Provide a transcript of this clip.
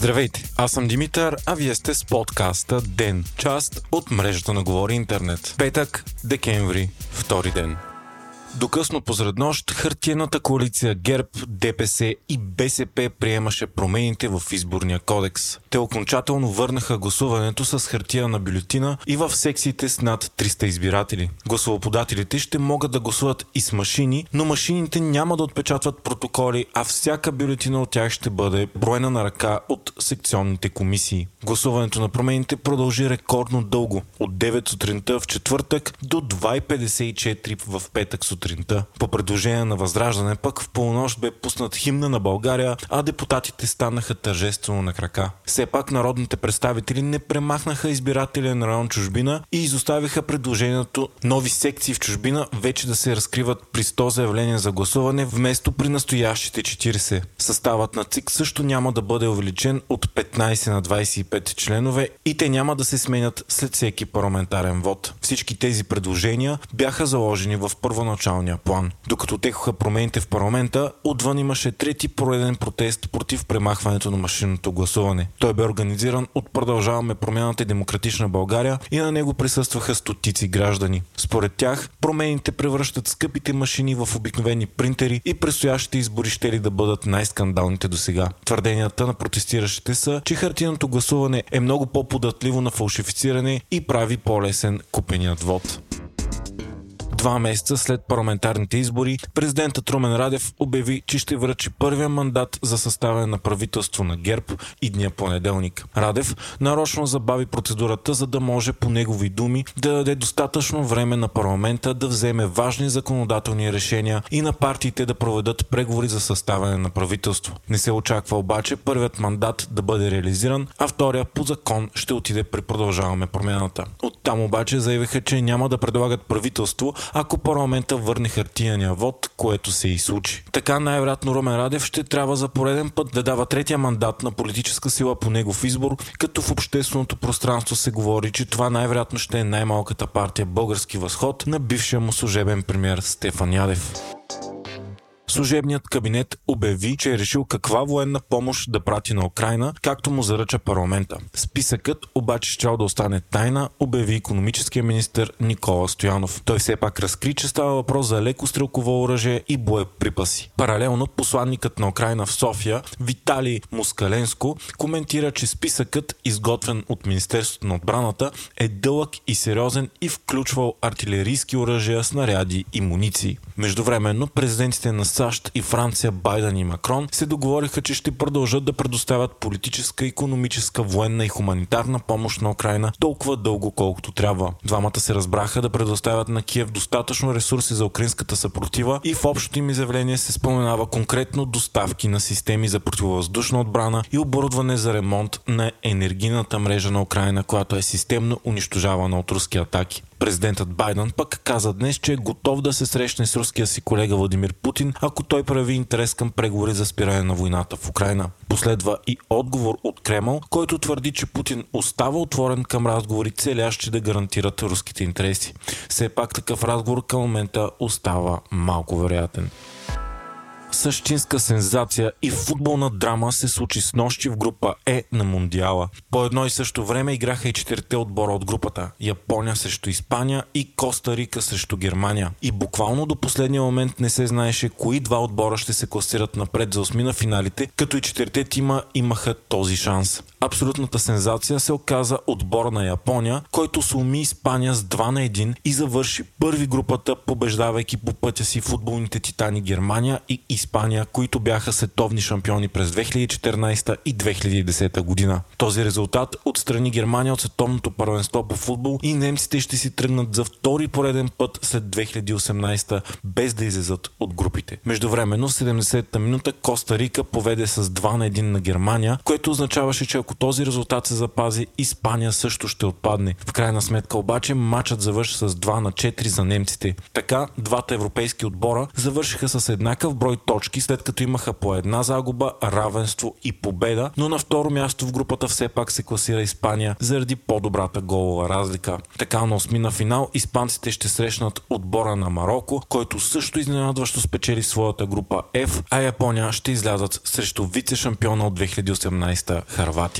Здравейте, аз съм Димитър, а вие сте с подкаста ДЕН, част от мрежата на Говори Интернет. Петък, декември, втори ден. До късно посред нощ хартиената коалиция ГЕРБ, ДПС и БСП приемаше промените в изборния кодекс. Те окончателно върнаха гласуването с хартия на бюлетина и в секциите с над 300 избиратели. Гласовоподателите ще могат да гласуват и с машини, но машините няма да отпечатват протоколи, а всяка бюлетина от тях ще бъде броена на ръка от секционните комисии. Гласуването на промените продължи рекордно дълго от 9 сутринта в четвъртък до 2.54 в петък сутринта сутринта. По предложение на Възраждане пък в полунощ бе пуснат химна на България, а депутатите станаха тържествено на крака. Все пак народните представители не премахнаха избирателен район чужбина и изоставиха предложението нови секции в чужбина вече да се разкриват при 100 заявления за гласуване вместо при настоящите 40. Съставът на ЦИК също няма да бъде увеличен от 15 на 25 членове и те няма да се сменят след всеки парламентарен вод. Всички тези предложения бяха заложени в първоначално първоначалния план. Докато текоха промените в парламента, отвън имаше трети пореден протест против премахването на машинното гласуване. Той бе организиран от Продължаваме промяната и Демократична България и на него присъстваха стотици граждани. Според тях, промените превръщат скъпите машини в обикновени принтери и предстоящите избори ще ли да бъдат най-скандалните до сега. Твърденията на протестиращите са, че хартиеното гласуване е много по-податливо на фалшифициране и прави по-лесен купеният вод. Два месеца след парламентарните избори, президентът Румен Радев обяви, че ще връчи първия мандат за съставяне на правителство на ГЕРБ и дния понеделник. Радев нарочно забави процедурата, за да може по негови думи да даде достатъчно време на парламента да вземе важни законодателни решения и на партиите да проведат преговори за съставяне на правителство. Не се очаква обаче първият мандат да бъде реализиран, а втория по закон ще отиде при продължаваме промяната. Оттам обаче заявиха, че няма да предлагат правителство, ако парламента върне хартияния вод, което се и случи. Така най-вероятно Румен Радев ще трябва за пореден път да дава третия мандат на политическа сила по негов избор, като в общественото пространство се говори, че това най-вероятно ще е най-малката партия Български възход на бившия му служебен премьер Стефан Ядев. Служебният кабинет обяви, че е решил каква военна помощ да прати на Украина, както му заръча парламента. Списъкът обаче ще да остане тайна, обяви економическия министр Никола Стоянов. Той все пак разкри, че става въпрос за леко стрелково оръжие и боеприпаси. Паралелно посланникът на Украина в София, Виталий Мускаленско, коментира, че списъкът, изготвен от Министерството на отбраната, е дълъг и сериозен и включвал артилерийски оръжия, снаряди и муниции. Междувременно президентите на САЩ и Франция Байден и Макрон се договориха, че ще продължат да предоставят политическа, економическа, военна и хуманитарна помощ на Украина толкова дълго колкото трябва. Двамата се разбраха да предоставят на Киев достатъчно ресурси за украинската съпротива и в общото им изявление се споменава конкретно доставки на системи за противовъздушна отбрана и оборудване за ремонт на енергийната мрежа на Украина, която е системно унищожавана от руски атаки. Президентът Байден пък каза днес, че е готов да се срещне с руския си колега Владимир Путин, ако той прави интерес към преговори за спиране на войната в Украина. Последва и отговор от Кремъл, който твърди, че Путин остава отворен към разговори, целящи да гарантират руските интереси. Все пак такъв разговор към момента остава малко вероятен същинска сензация и футболна драма се случи с нощи в група Е на Мундиала. По едно и също време играха и четирите отбора от групата. Япония срещу Испания и Коста Рика срещу Германия. И буквално до последния момент не се знаеше кои два отбора ще се класират напред за осми на финалите, като и четирите тима имаха този шанс. Абсолютната сензация се оказа отбора на Япония, който суми Испания с 2 на 1 и завърши първи групата, побеждавайки по пътя си футболните титани Германия и Испания, които бяха световни шампиони през 2014 и 2010 година. Този резултат отстрани Германия от световното първенство по футбол и немците ще си тръгнат за втори пореден път след 2018 без да излезат от групите. Междувременно в 70-та минута Коста Рика поведе с 2 на 1 на Германия, което означаваше, че ако този резултат се запази, Испания също ще отпадне. В крайна сметка обаче матчът завърши с 2 на 4 за немците. Така, двата европейски отбора завършиха с еднакъв брой точки, след като имаха по една загуба, равенство и победа, но на второ място в групата все пак се класира Испания заради по-добрата голова разлика. Така на осми на финал испанците ще срещнат отбора на Марокко, който също изненадващо спечели своята група F, а Япония ще излязат срещу вице-шампиона от 2018 Харватия.